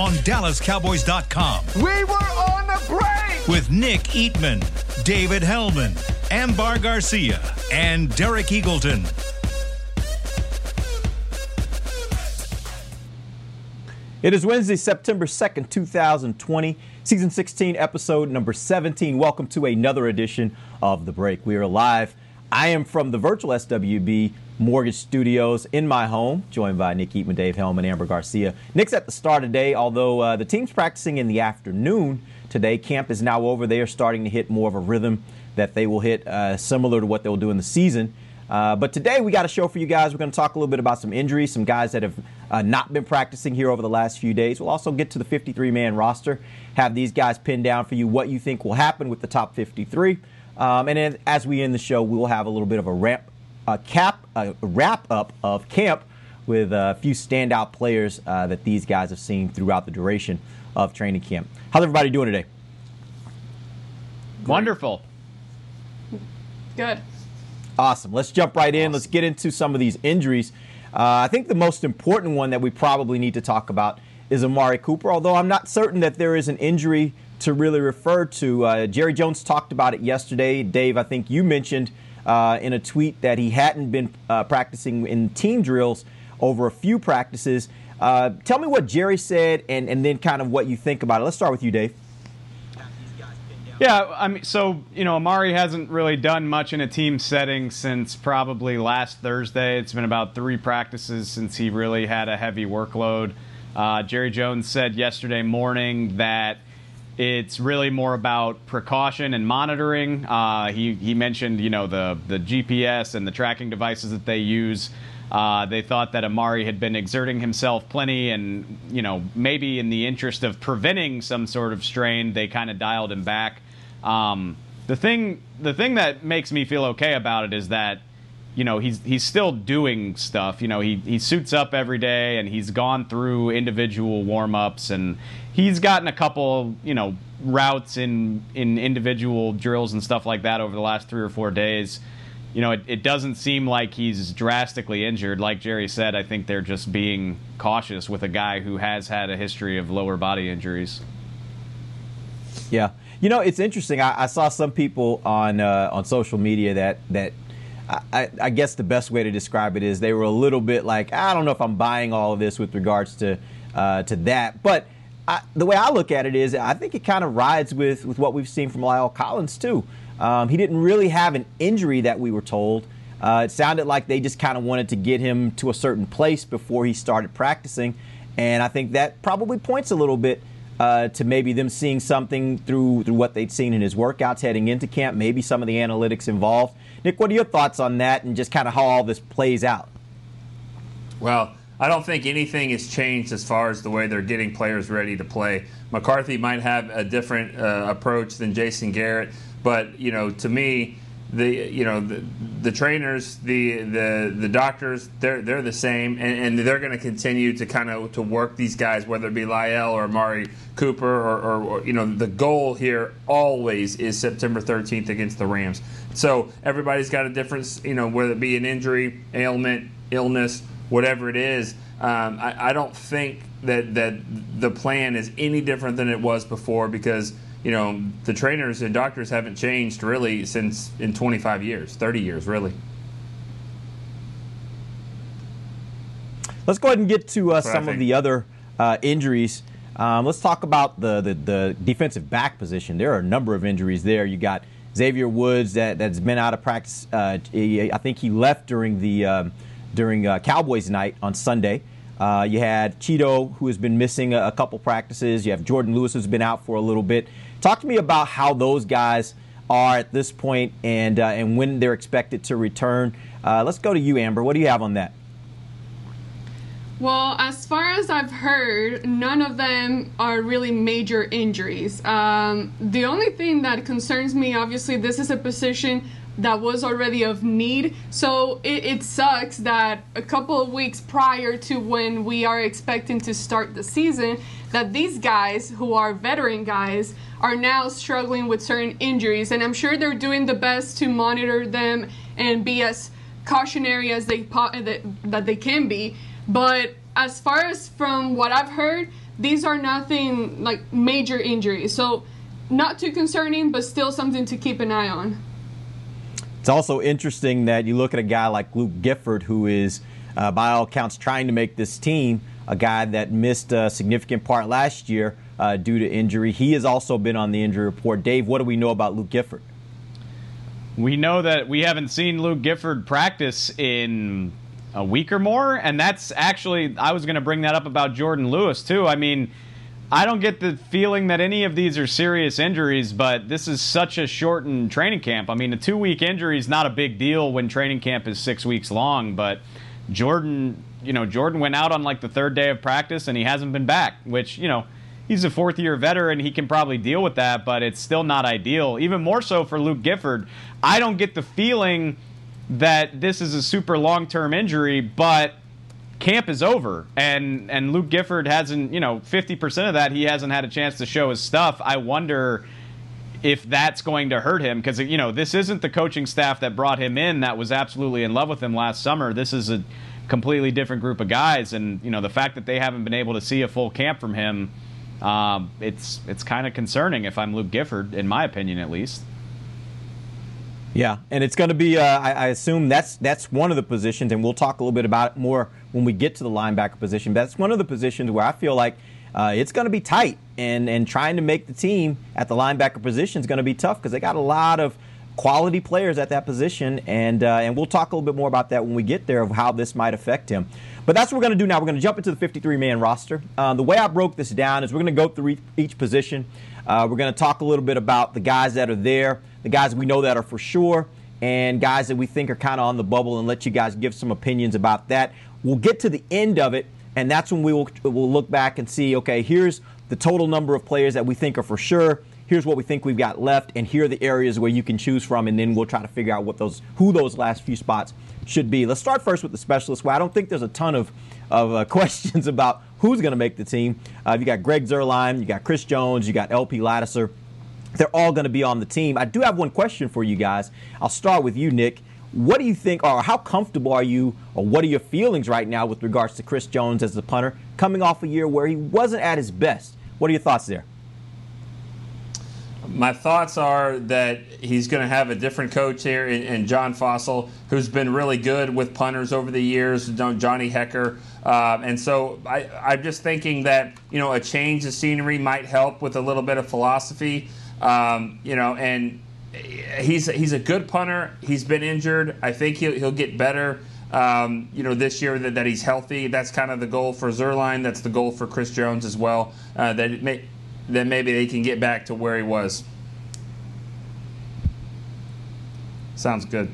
on DallasCowboys.com We were on the break. with Nick Eatman, David Helman, Amber Garcia, and Derek Eagleton. It is Wednesday, September 2nd, 2020, season 16, episode number 17. Welcome to another edition of The Break. We are live. I am from the virtual SWBC Mortgage Studios in my home, joined by Nick Eatman, Dave Helman, Amber Garcia. Nick's at the start today, although uh, the team's practicing in the afternoon today. Camp is now over. They are starting to hit more of a rhythm that they will hit uh, similar to what they'll do in the season. Uh, but today we got a show for you guys. We're going to talk a little bit about some injuries, some guys that have uh, not been practicing here over the last few days. We'll also get to the 53 man roster, have these guys pinned down for you what you think will happen with the top 53. Um, and then as we end the show, we will have a little bit of a ramp, a cap, a wrap up of camp with a few standout players uh, that these guys have seen throughout the duration of training camp. How's everybody doing today? Wonderful. Good. Awesome. Let's jump right in. Let's get into some of these injuries. Uh, I think the most important one that we probably need to talk about is Amari Cooper, although I'm not certain that there is an injury to really refer to. Uh, Jerry Jones talked about it yesterday. Dave, I think you mentioned uh, in a tweet that he hadn't been uh, practicing in team drills over a few practices. Uh, tell me what Jerry said and, and then kind of what you think about it. Let's start with you, Dave. Yeah, I mean, so you know, Amari hasn't really done much in a team setting since probably last Thursday. It's been about three practices since he really had a heavy workload. Uh, Jerry Jones said yesterday morning that it's really more about precaution and monitoring. Uh, he he mentioned you know the the GPS and the tracking devices that they use. Uh, they thought that Amari had been exerting himself plenty, and you know maybe in the interest of preventing some sort of strain, they kind of dialed him back. Um, the thing, the thing that makes me feel okay about it is that, you know, he's he's still doing stuff. You know, he he suits up every day and he's gone through individual warm ups and he's gotten a couple, you know, routes in in individual drills and stuff like that over the last three or four days. You know, it, it doesn't seem like he's drastically injured. Like Jerry said, I think they're just being cautious with a guy who has had a history of lower body injuries. Yeah, you know it's interesting. I, I saw some people on uh, on social media that that I, I guess the best way to describe it is they were a little bit like I don't know if I'm buying all of this with regards to uh, to that, but. I, the way I look at it is, I think it kind of rides with, with what we've seen from La'el Collins too. Um, he didn't really have an injury that we were told. Uh, it sounded like they just kind of wanted to get him to a certain place before he started practicing, and I think that probably points a little bit uh, to maybe them seeing something through through what they'd seen in his workouts heading into camp, maybe some of the analytics involved. Nick, what are your thoughts on that, and just kind of how all this plays out? Well, I don't think anything has changed as far as the way they're getting players ready to play. McCarthy might have a different uh, approach than Jason Garrett, but you know, to me, the you know the, the trainers, the the the doctors, they're they're the same, and, and they're going to continue to kind of to work these guys, whether it be La'el or Amari Cooper, or, or, or you know the goal here always is September 13th against the Rams. So everybody's got a difference, you know, whether it be an injury, ailment, illness whatever it is. Um, I, I, don't think that that the plan is any different than it was before because you know the trainers and doctors haven't changed really since in 25 years, 30 years, really. Let's go ahead and get to uh, some of the other uh, injuries. Um, let's talk about the, the, the defensive back position. There are a number of injuries there. You got Xavier Woods that that's been out of practice. Uh, I think he left during the um, during uh, Cowboys night on Sunday. Uh, you had Chido, who has been missing a, a, couple practices. You have Jourdan Lewis, who's been out for a little bit. Talk to me about how those guys are at this point and uh, and when they're expected to return. Uh, let's go to you, Amber. What do you have on that? Well, as far as I've heard, none of them are really major injuries. Um, the only thing that concerns me, obviously, this is a position that was already of need. So it, it, sucks that a couple of weeks prior to when we are expecting to start the season, that these guys who are veteran guys are now struggling with certain injuries. And I'm sure they're doing the best to monitor them and be as cautionary as they that, that they can be. But as far as from what I've heard, these are nothing like major injuries. So not too concerning, but still something to keep an eye on. It's also interesting that you look at a guy like Luke Gifford, who is, uh, by all accounts, trying to make this team, a guy that missed a significant part last year uh, due to injury. He has also been on the injury report. Dave, what do we know about Luke Gifford? We know that we haven't seen Luke Gifford practice in a week or more, and that's actually, I was going to bring that up about Jourdan Lewis, too. I mean, I don't get the feeling that any of these are serious injuries, but this is such a shortened training camp. I mean, a two week injury is not a big deal when training camp is six weeks long, but Jourdan, you know, Jourdan went out on like the third day of practice and he hasn't been back, which, you know, he's a fourth year veteran. He can probably deal with that, but it's still not ideal. Even more so for Luke Gifford. I don't get the feeling that this is a super long term injury, but camp is over and and Luke Gifford hasn't, you know, 50% of that he hasn't had a chance to show his stuff. I wonder if that's going to hurt him because you know, this isn't the coaching staff that brought him in that was absolutely in love with him last summer. This is a completely different group of guys and you know, the fact that they haven't been able to see a full camp from him um, it's it's kind of concerning if I'm Luke Gifford in my opinion at least. Yeah, and it's going to be. Uh, I, I, assume that's that's one of the positions, and we'll talk a little bit about it more when we get to the linebacker position. But that's one of the positions where I feel like uh, it's going to be tight, and and trying to make the team at the linebacker position is going to be tough because they got a lot of quality players at that position, and uh, and we'll talk a little bit more about that when we get there of how this might affect him. But that's what we're going to do now. We're going to jump into the 53-man roster. Um, the way I broke this down is we're going to go through each position. Uh, we're going to talk a little bit about the guys that are there, the guys we know that are for sure, and guys that we think are kind of on the bubble, and let you guys give some opinions about that. We'll get to the end of it, and that's when we will we'll look back and see, okay, here's the total number of players that we think are for sure. Here's what we think we've got left, and here are the areas where you can choose from, and then we'll try to figure out what those who those last few spots should be. Let's start first with the specialist. Well, I don't think there's a ton of of uh, questions about who's going to make the team. Uh, you got Greg Zuerlein, you got Chris Jones, you got LP Ladouceur. They're all going to be on the team. I do have one question for you guys. I'll start with you, Nick. What do you think, or how comfortable are you, or what are your feelings right now with regards to Chris Jones as the punter, coming off a year where he wasn't at his best? What are your thoughts there? My thoughts are that he's going to have a different coach here in, in, John Fassel, who's been really good with punters over the years, Johnny Hekker. Uh, and so I, I'm just thinking that, you know, a change of scenery might help with a little bit of philosophy. Um, you know, and he's he's a good punter. He's been injured. I think he'll he'll get better. Um, you know, this year that, that he's healthy. That's kind of the goal for Zuerlein. That's the goal for Chris Jones as well. Uh, that may, then maybe they can get back to where he was. Sounds good.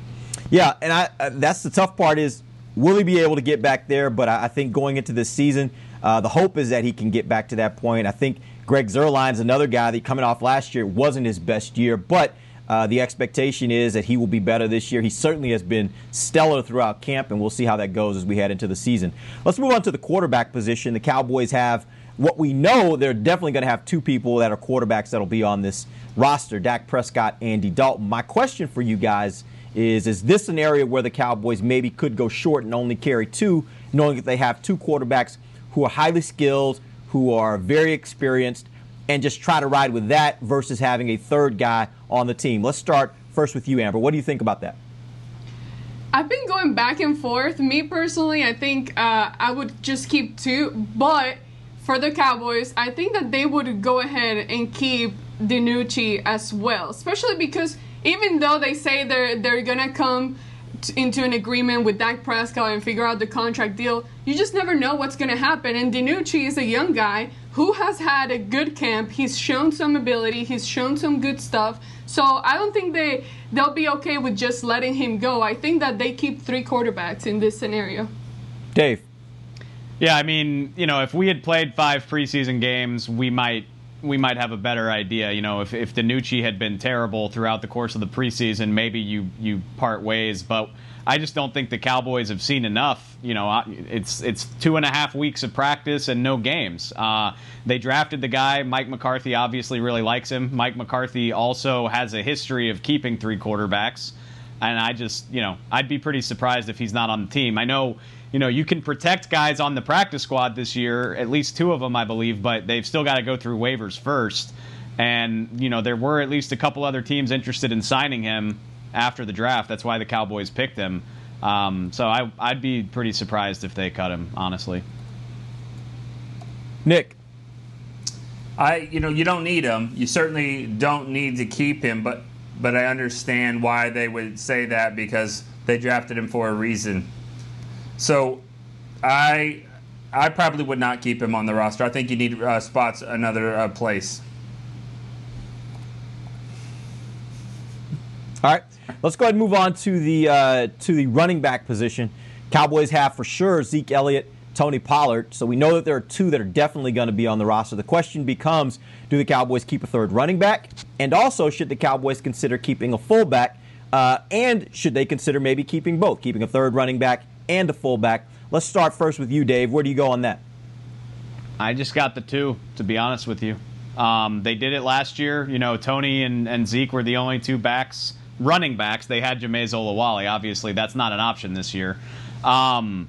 Yeah, and I uh, that's the tough part is will he be able to get back there? But I, think going into this season, uh, the hope is that he can get back to that point. I think Greg Zuerlein's another guy that coming off last year wasn't his best year, but uh, the expectation is that he will be better this year. He certainly has been stellar throughout camp, and we'll see how that goes as we head into the season. Let's move on to the quarterback position. The Cowboys have what we know they're definitely going to have two people that are quarterbacks that'll be on this roster Dak Prescott, Andy Dalton. My question for you guys is Is this an area where the Cowboys maybe could go short and only carry two, knowing that they have two quarterbacks who are highly skilled, who are very experienced, and just try to ride with that versus having a third guy on the team? Let's start first with you, Amber. What do you think about that? I've been going back and forth. Me personally, I think uh, I would just keep two, but for the Cowboys, I think that they would go ahead and keep DiNucci as well, especially because even though they say they're they're gonna come into an agreement with Dak Prescott and figure out the contract deal, you just never know what's going to happen. And DiNucci is a young guy who has had a good camp. He's shown some ability. He's shown some good stuff. So I don't think they they'll be okay with just letting him go. I think that they keep three quarterbacks in this scenario. Dave. Yeah, I mean, you know, if we had played five preseason games, we might we might have a better idea. You know, if if DiNucci had been terrible throughout the course of the preseason, maybe you you part ways. But I just don't think the Cowboys have seen enough. You know, it's it's two and a half weeks of practice and no games. Uh, they drafted the guy. Mike McCarthy obviously really likes him. Mike McCarthy also has a history of keeping three quarterbacks, and I just you know I'd be pretty surprised if he's not on the team. I know you know, you can protect guys on the practice squad this year, at least two of them, I believe, but they've still got to go through waivers first. And, you know, there were at least a couple other teams interested in signing him after the draft. That's why the Cowboys picked him. Um, so I, I'd be pretty surprised if they cut him, honestly. Nick. I, you know, you don't need him. You certainly don't need to keep him, but but I understand why they would say that because they drafted him for a reason. So I I probably would not keep him on the roster. I think you need uh, spots another uh, place. All right, let's go ahead and move on to the uh, to the running back position. Cowboys have for sure Zeke Elliott, Tony Pollard. So we know that there are two that are definitely going to be on the roster. The question becomes, do the Cowboys keep a third running back, and also should the Cowboys consider keeping a fullback, uh, and should they consider maybe keeping both, keeping a third running back and a fullback. Let's start first with you, Dave. Where do you go on that? I just got the two, to be honest with you. Um, they did it last year. You know, Tony and, and Zeke were the only two backs, running backs. They had Jamize Olawale. Obviously, that's not an option this year. Um,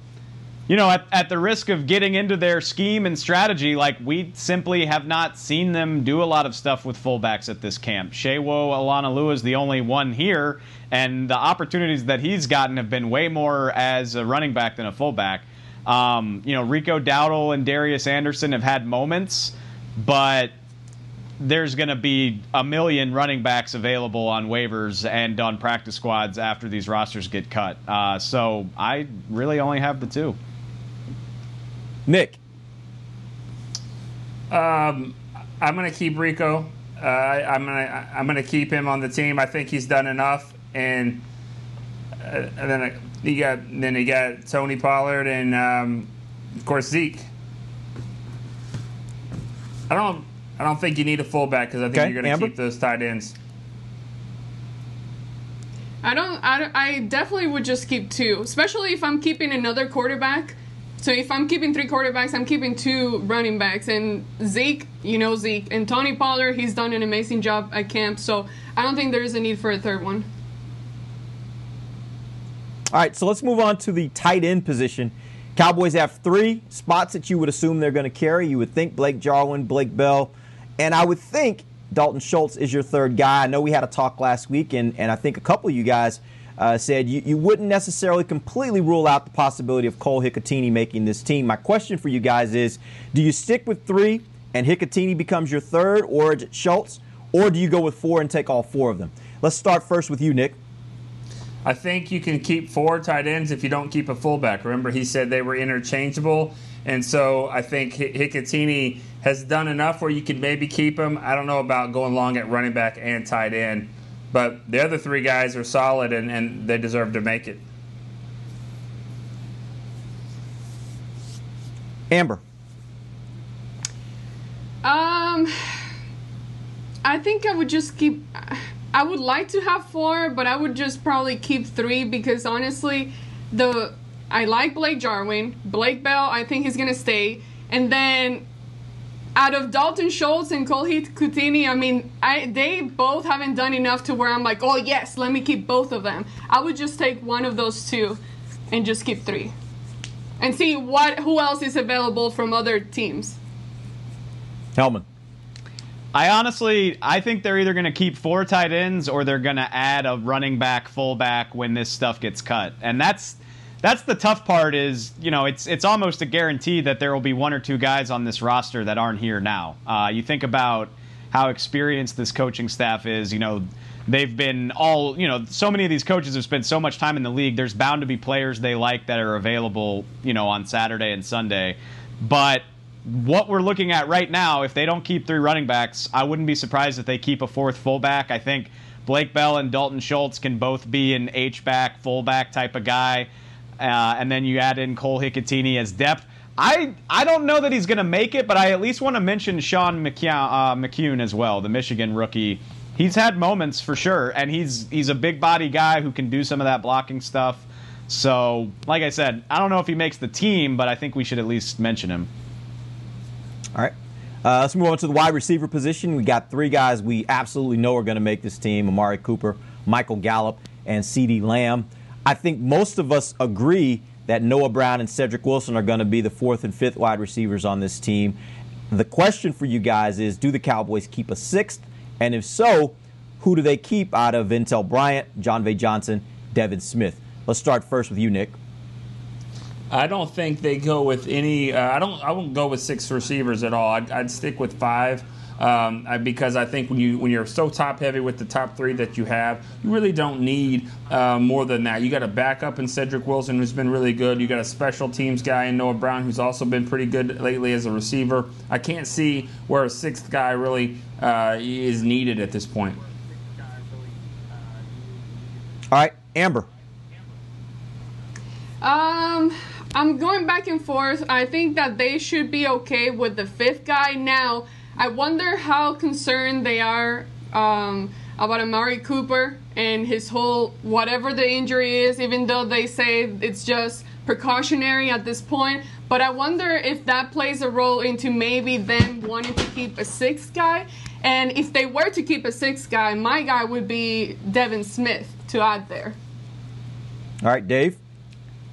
you know, at, at the risk of getting into their scheme and strategy, like we simply have not seen them do a lot of stuff with fullbacks at this camp. Sewo Olonilua is the only one here, and the opportunities that he's gotten have been way more as a running back than a fullback. Um, you know, Rico Dowdle and Darius Anderson have had moments, but there's going to be a million running backs available on waivers and on practice squads after these rosters get cut. Uh, so I really only have the two. Nick. Um, I'm going to keep Rico. Uh, I'm going to I'm going to keep him on the team. I think he's done enough, and, uh, and then you got then you got Tony Pollard and um, of course Zeke. I don't I don't think you need a fullback because I think Okay, you're going to keep those tight ends. I don't, I don't. I definitely would just keep two, especially if I'm keeping another quarterback. So if I'm keeping three quarterbacks, I'm keeping two running backs. And Zeke, you know Zeke, and Tony Pollard, he's done an amazing job at camp. So I don't think there is a need for a third one. All right, so let's move on to the tight end position. Cowboys have three spots that you would assume they're going to carry. You would think Blake Jarwin, Blake Bell, and I would think Dalton Schultz is your third guy. I know we had a talk last week, and, and I think a couple of you guys uh, said you, you wouldn't necessarily completely rule out the possibility of Cole Hikutini making this team. My question for you guys is do you stick with three and Hikutini becomes your third, or Schultz, or do you go with four and take all four of them? Let's start first with you, Nick. I think you can keep four tight ends if you don't keep a fullback. Remember, he said they were interchangeable. And so I think Hikutini has done enough where you could maybe keep him. I don't know about going long at running back and tight end, but the other three guys are solid and, and they deserve to make it. Amber. Um, I think I would just keep. I would like to have four, but I would just probably keep three because honestly, the I like Blake Jarwin, Blake Bell. I think he's gonna stay, and then out of Dalton Schultz and Cole Kutini, I mean, I they both haven't done enough to where I'm like, oh yes, let me keep both of them. I would just take one of those two, and just keep three, and see what who else is available from other teams. Helman. I honestly, I think they're either going to keep four tight ends or they're going to add a running back, fullback when this stuff gets cut, and that's that's the tough part. Is you know, it's it's almost a guarantee that there will be one or two guys on this roster that aren't here now. Uh, you think about how experienced this coaching staff is. You know, they've been all you know. So many of these coaches have spent so much time in the league. There's bound to be players they like that are available. You know, on Saturday and Sunday, but what we're looking at right now, if they don't keep three running backs, I wouldn't be surprised if they keep a fourth fullback. I think Blake Bell and Dalton Schultz can both be an H back, fullback type of guy. Uh, and then you add in Cole Hikutini as depth. I I don't know that he's going to make it, but I at least want to mention Sean McKeon, uh, McKeon as well, the Michigan rookie. He's had moments for sure, and he's he's a big body guy who can do some of that blocking stuff. So, like I said, I don't know if he makes the team, but I think we should at least mention him. All right. Uh, let's move on to the wide receiver position. We got three guys we absolutely know are going to make this team Amari Cooper, Michael Gallup, and CeeDee Lamb. I think most of us agree that Noah Brown and Cedric Wilson are going to be the fourth and fifth wide receivers on this team. The question for you guys is do the Cowboys keep a sixth? And if so, who do they keep out of Ventell Bryant, Jon'Vea Johnson, Devin Smith? Let's start first with you, Nick. I don't think they go with any. Uh, I don't. I won't go with six receivers at all. I'd, I'd stick with five. Um, because I think when you when you're so top heavy with the top three that you have, you really don't need uh, more than that. You got a backup in Cedric Wilson who's been really good. You got a special teams guy in Noah Brown who's also been pretty good lately as a receiver. I can't see where a sixth guy really uh, is needed at this point. All right, Amber. Um, I'm going back and forth. I think that they should be okay with the fifth guy now. I wonder how concerned they are um, about Amari Cooper and his whole whatever the injury is, even though they say it's just precautionary at this point. But I wonder if that plays a role into maybe them wanting to keep a sixth guy. And if they were to keep a sixth guy, my guy would be Devin Smith to add there. All right, Dave.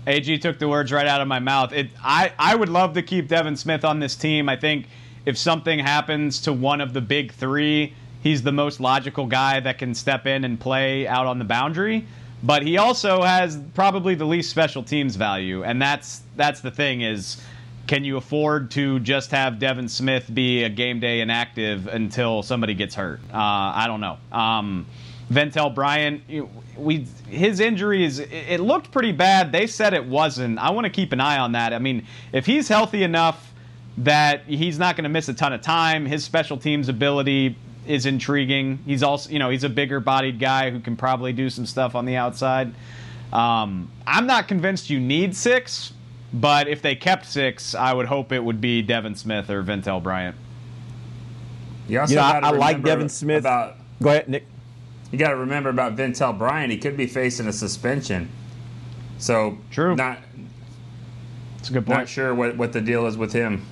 AG took the words right out of my mouth. It, I, I would love to keep Devin Smith on this team. I think if something happens to one of the big three, he's the most logical guy that can step in and play out on the boundary. But he also has probably the least special teams value, and that's that's the thing is, can you afford to just have Devin Smith be a game day inactive until somebody gets hurt? Uh, I don't know. Um, Ventell Bryant, we his injury is it looked pretty bad. They said it wasn't. I want to keep an eye on that. I mean, if he's healthy enough that he's not going to miss a ton of time, his special teams ability is intriguing. He's also, you know, he's a bigger bodied guy who can probably do some stuff on the outside. Um, I'm not convinced you need six, but if they kept six, I would hope it would be Devin Smith or Ventell Bryant. You also You know, I, I like Devin Smith. About, Go ahead, Nick. you got to remember about Ventell Bryant. He could be facing a suspension. So True. Not That's a good point. not sure what, what the deal is with him.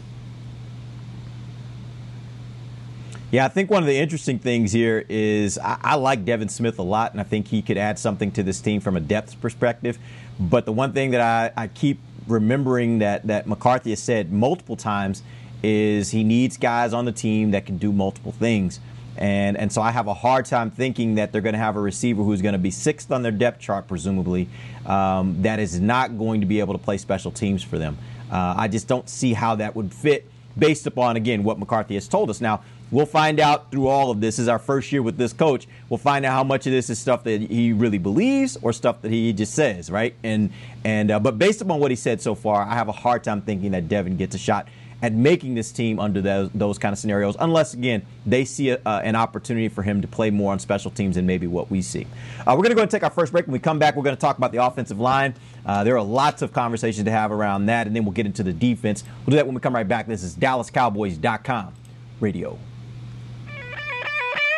Yeah, I think one of the interesting things here is I, I, like Devin Smith a lot, and I think he could add something to this team from a depth perspective. But the one thing that I, I keep remembering that, that McCarthy has said multiple times is he needs guys on the team that can do multiple things. And, and so I have a hard time thinking that they're going to have a receiver who's going to be sixth on their depth chart, presumably, um, that is not going to be able to play special teams for them. Uh, I just don't see how that would fit based upon, again, what McCarthy has told us. Now, we'll find out through all of this. this is our first year with this coach. We'll find out how much of this is stuff that he really believes or stuff that he just says, right? And and uh, but based upon what he said so far, I have a hard time thinking that Devin gets a shot at making this team under those, those kind of scenarios, unless again they see a, uh, an opportunity for him to play more on special teams than maybe what we see. Uh, we're going to go and take our first break. When we come back, we're going to talk about the offensive line. Uh, there are lots of conversations to have around that, and then we'll get into the defense. We'll do that when we come right back. This is DallasCowboys.com radio.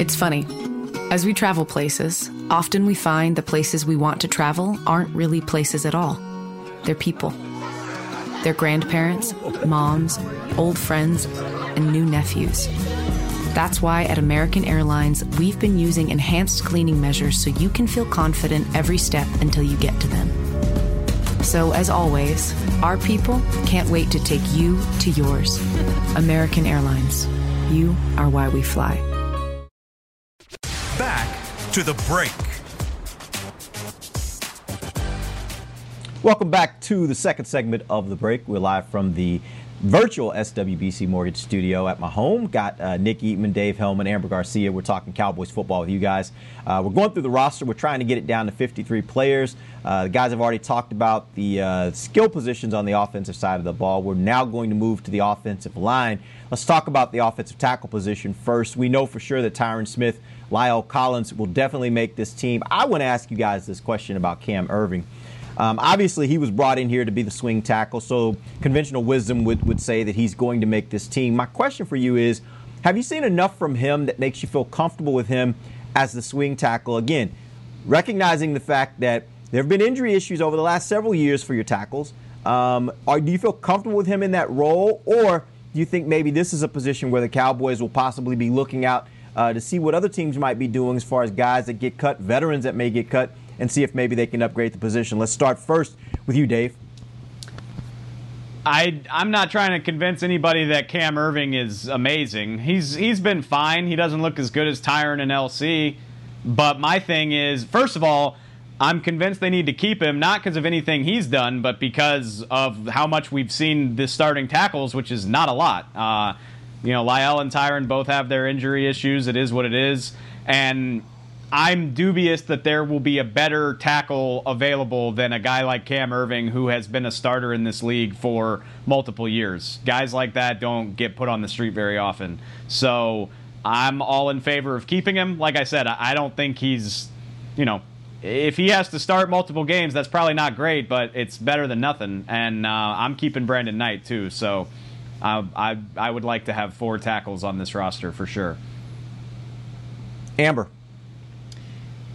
It's funny. As we travel places, often we find the places we want to travel aren't really places at all. They're people. They're grandparents, moms, old friends, and new nephews. That's why at American Airlines, we've been using enhanced cleaning measures so you can feel confident every step until you get to them. So, as always, our people can't wait to take you to yours. American Airlines. You are why we fly. To the break. Welcome back to the second segment of the break. We're live from the virtual SWBC Mortgage Studio at my home. Got uh, Nick Eatman, Dave Helman, Amber Garcia. We're talking Cowboys football with you guys. Uh, we're going through the roster. We're trying to get it down to 53 players. Uh, the guys have already talked about the uh, skill positions on the offensive side of the ball. We're now going to move to the offensive line. Let's talk about the offensive tackle position first. We know for sure that Tyron Smith, La'el Collins will definitely make this team. I want to ask you guys this question about Cam Erving. Um, obviously, he was brought in here to be the swing tackle, so conventional wisdom would, would say that he's going to make this team. My question for you is Have you seen enough from him that makes you feel comfortable with him as the swing tackle? Again, recognizing the fact that there have been injury issues over the last several years for your tackles. Um, are, do you feel comfortable with him in that role, or do you think maybe this is a position where the Cowboys will possibly be looking out uh, to see what other teams might be doing as far as guys that get cut, veterans that may get cut? and see if maybe they can upgrade the position. Let's start first with you, Dave. I I'm not trying to convince anybody that Cam Erving is amazing. He's he's been fine. He doesn't look as good as Tyron and LC. But my thing is, first of all, I'm convinced they need to keep him, not because of anything he's done, but because of how much we've seen the starting tackles, which is not a lot. Uh, you know, La'el and Tyron both have their injury issues. It is what it is. And I'm dubious that there will be a better tackle available than a guy like Cam Erving, who has been a starter in this league for multiple years. Guys like that don't get put on the street very often. So I'm all in favor of keeping him. Like I said, I don't think he's, you know, if he has to start multiple games, that's probably not great, but it's better than nothing. And uh, I'm keeping Brandon Knight too. So uh, I I would like to have four tackles on this roster for sure. Amber.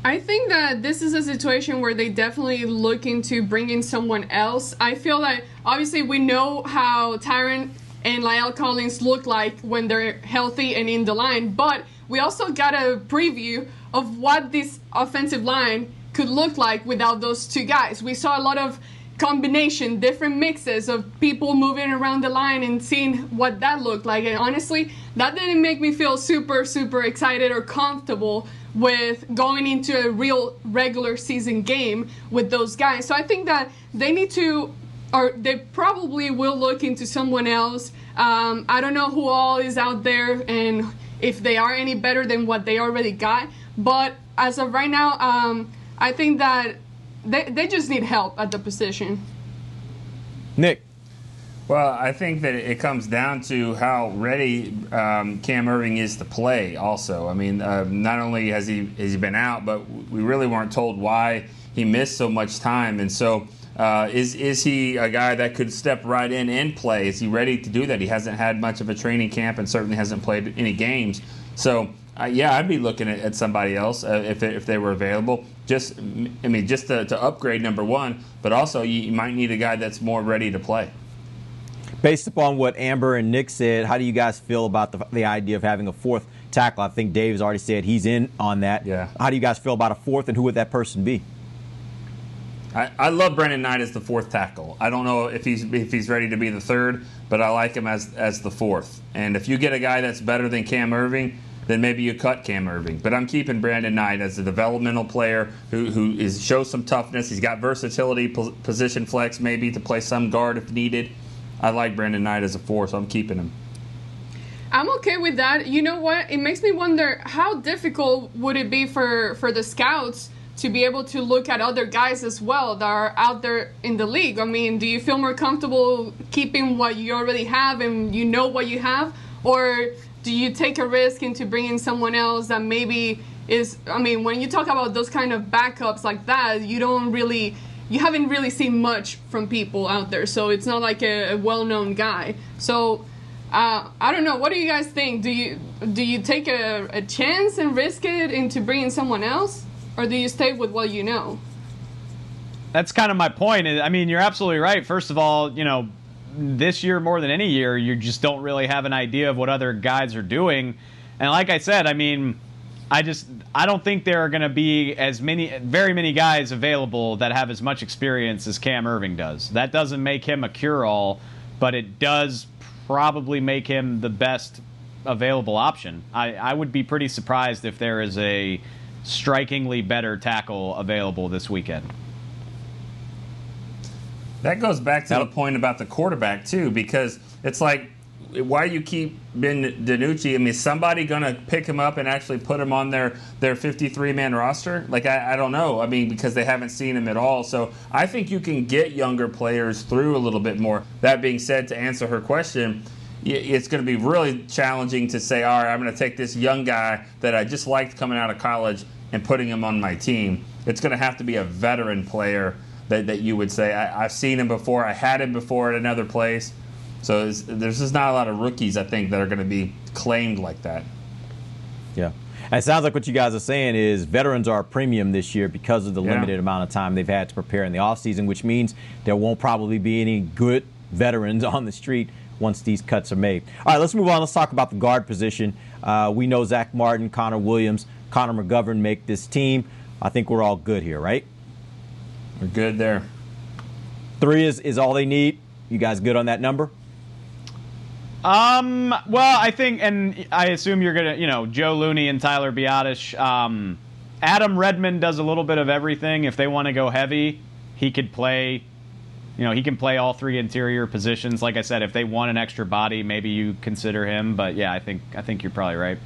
I think that this is a situation where they definitely look into bringing someone else. I feel that obviously we know how Tyron and La'el Collins look like when they're healthy and in the line, but we also got a preview of what this offensive line could look like without those two guys. We saw a lot of combination, different mixes of people moving around the line and seeing what that looked like. And honestly, that didn't make me feel super, super excited or comfortable with going into a real regular season game with those guys. So I think that they need to, or they probably will look into someone else. Um, I don't know who all is out there and if they are any better than what they already got. But as of right now, um, I think that they, they just need help at the position. Nick. Well, I think that it comes down to how ready um, Cam Erving is to play. Also, I mean, uh, not only has he has he been out, but we really weren't told why he missed so much time. And so, uh, is is he a guy that could step right in and play? Is he ready to do that? He hasn't had much of a training camp and certainly hasn't played any games. So, uh, yeah, I'd be looking at, at somebody else uh, if, if they were available. Just, I mean, just to, to upgrade number one, but also you, you might need a guy that's more ready to play. Based upon what Amber and Nick said, how do you guys feel about the, the idea of having a fourth tackle? I think Dave's already said he's in on that. Yeah. How do you guys feel about a fourth, and who would that person be? I, I love Brandon Knight as the fourth tackle. I don't know if he's if he's ready to be the third, but I like him as as the fourth. And if you get a guy that's better than Cam Erving, then maybe you cut Cam Erving. But I'm keeping Brandon Knight as a developmental player who, who is shows some toughness. He's got versatility, position flex maybe to play some guard if needed. I like Brandon Knight as a four, so I'm keeping him. I'm okay with that. You know what? It makes me wonder how difficult would it be for for the scouts to be able to look at other guys as well that are out there in the league. I mean, do you feel more comfortable keeping what you already have and you know what you have, or do you take a risk into bringing someone else that maybe is? I mean, when you talk about those kind of backups like that, you don't really. You haven't really seen much from people out there, so it's not like a, a well-known guy. So uh, I don't know. What do you guys think? Do you do you take a, a chance and risk it into bringing someone else, or do you stay with what you know? That's kind of my point. I mean, you're absolutely right. First of all, you know, this year more than any year, you just don't really have an idea of what other guys are doing. And like I said, I mean, I just I don't think there are going to be as many very many guys available that have as much experience as Cam Erving does. That doesn't make him a cure-all, but it does probably make him the best available option. I, I would be pretty surprised if there is a strikingly better tackle available this weekend. That goes back to the point about the quarterback too, because it's like, why you keep Ben DiNucci? I mean, is somebody gonna pick him up and actually put him on their their 53 man roster? Like, I, I don't know. I mean, because they haven't seen him at all. So I think you can get younger players through a little bit more. That being said, to answer her question. It's going to be really challenging to say, all right, I'm going to take this young guy that I just liked coming out of college and putting him on my team. It's going to have to be a veteran player that, that you would say, I, have seen him before, I had him before at another place. So there's just not a lot of rookies, I think, that are going to be claimed like that. Yeah. And it sounds like what you guys are saying is veterans are a premium this year because of the yeah. limited amount of time they've had to prepare in the offseason, which means there won't probably be any good veterans on the street once these cuts are made. All right, let's move on. Let's talk about the guard position. Uh, we know Zack Martin, Connor Williams, Connor McGovern make this team. I think we're all good here, right? We're good there. Three is, is all they need. You guys good on that number? Um. Well, I think, and I assume you're gonna, you know, Joe Looney and Tyler Biadasz. Um, Adam Redmond does a little bit of everything. If they want to go heavy, he could play you know, he can play all three interior positions. Like I said, if they want an extra body, maybe you consider him. But yeah, I think I think you're probably right.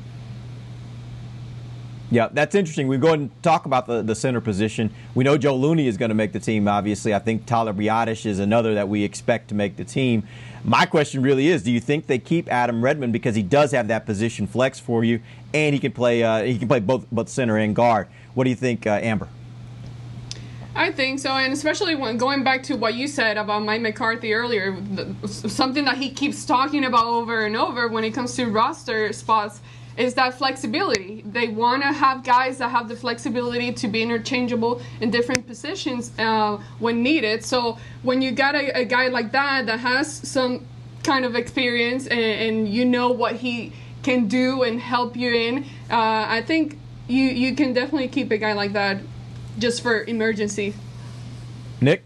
Yeah, that's interesting. We go and talk about the, the center position. We know Joe Looney is going to make the team, obviously. I think Tyler Biadasz is another that we expect to make the team. My question really is, do you think they keep Adam Redmond because he does have that position flex for you, and he can play uh, he can play both both center and guard? What do you think, uh, Amber? I think so, and especially when going back to what you said about Mike McCarthy earlier, the, something that he keeps talking about over and over when it comes to roster spots is that flexibility. They want to have guys that have the flexibility to be interchangeable in different positions uh, when needed. So when you got a, a, guy like that that has some kind of experience and, and you know what he can do and help you in, uh, I think you you can definitely keep a guy like that just for emergency. Nick?